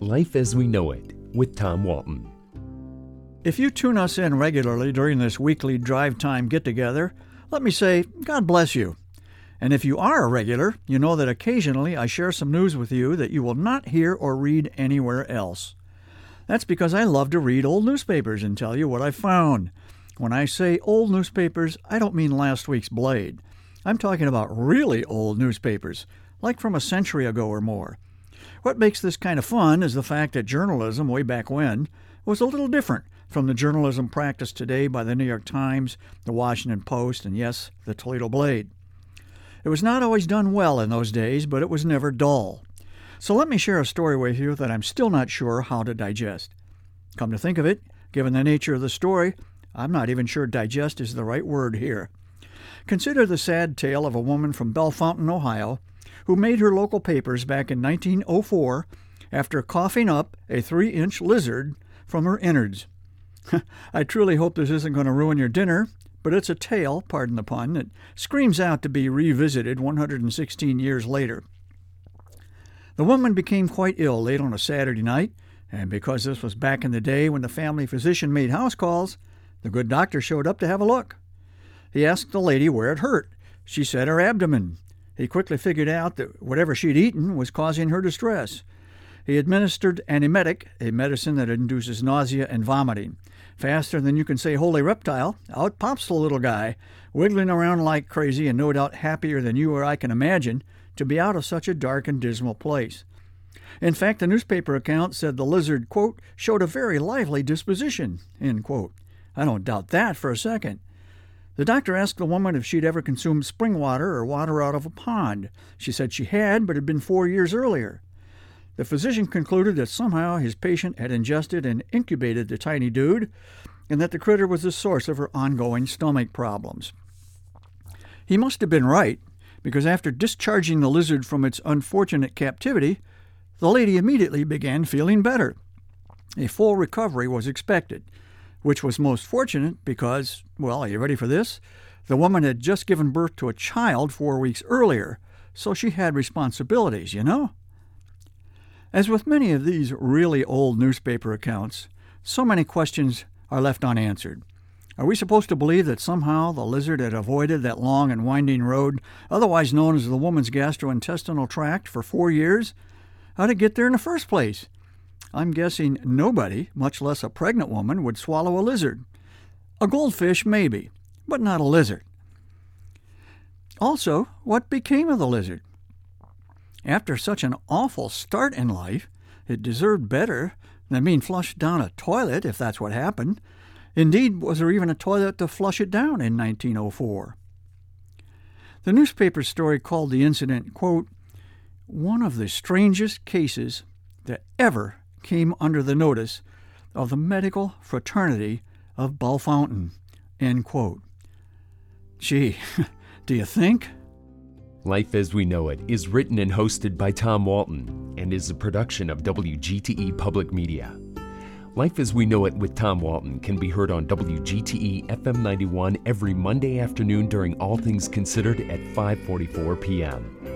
Life as We Know It with Tom Walton. If you tune us in regularly during this weekly drive time get together, let me say, God bless you. And if you are a regular, you know that occasionally I share some news with you that you will not hear or read anywhere else. That's because I love to read old newspapers and tell you what I found. When I say old newspapers, I don't mean last week's Blade. I'm talking about really old newspapers, like from a century ago or more. What makes this kind of fun is the fact that journalism, way back when, was a little different from the journalism practiced today by the New York Times, the Washington Post, and yes, the Toledo Blade. It was not always done well in those days, but it was never dull. So let me share a story with you that I'm still not sure how to digest. Come to think of it, given the nature of the story, I'm not even sure digest is the right word here. Consider the sad tale of a woman from Bellefontaine, Ohio, who made her local papers back in 1904 after coughing up a three inch lizard from her innards. I truly hope this isn't going to ruin your dinner, but it's a tale, pardon the pun, that screams out to be revisited 116 years later. The woman became quite ill late on a Saturday night, and because this was back in the day when the family physician made house calls, the good doctor showed up to have a look. He asked the lady where it hurt. She said her abdomen. He quickly figured out that whatever she'd eaten was causing her distress. He administered an emetic, a medicine that induces nausea and vomiting. Faster than you can say holy reptile, out pops the little guy, wiggling around like crazy and no doubt happier than you or I can imagine to be out of such a dark and dismal place. In fact, the newspaper account said the lizard, quote, showed a very lively disposition, end quote. I don't doubt that for a second. The doctor asked the woman if she'd ever consumed spring water or water out of a pond. She said she had, but it had been four years earlier. The physician concluded that somehow his patient had ingested and incubated the tiny dude, and that the critter was the source of her ongoing stomach problems. He must have been right, because after discharging the lizard from its unfortunate captivity, the lady immediately began feeling better. A full recovery was expected, which was most fortunate because, well, are you ready for this? The woman had just given birth to a child four weeks earlier, so she had responsibilities, you know? As with many of these really old newspaper accounts, so many questions are left unanswered. Are we supposed to believe that somehow the lizard had avoided that long and winding road, otherwise known as the woman's gastrointestinal tract, for four years? How'd it get there in the first place? I'm guessing nobody, much less a pregnant woman, would swallow a lizard. A goldfish, maybe, but not a lizard. Also, what became of the lizard? After such an awful start in life, it deserved better than being flushed down a toilet, if that's what happened. Indeed, was there even a toilet to flush it down in 1904? The newspaper story called the incident, quote, one of the strangest cases that ever came under the notice of the medical fraternity of Bellefontaine, end quote. Gee, do you think? Life as We Know It is written and hosted by Tom Walton and is a production of WGTE Public Media. Life as We Know It with Tom Walton can be heard on WGTE FM 91 every Monday afternoon during All Things Considered at 5:44 p.m.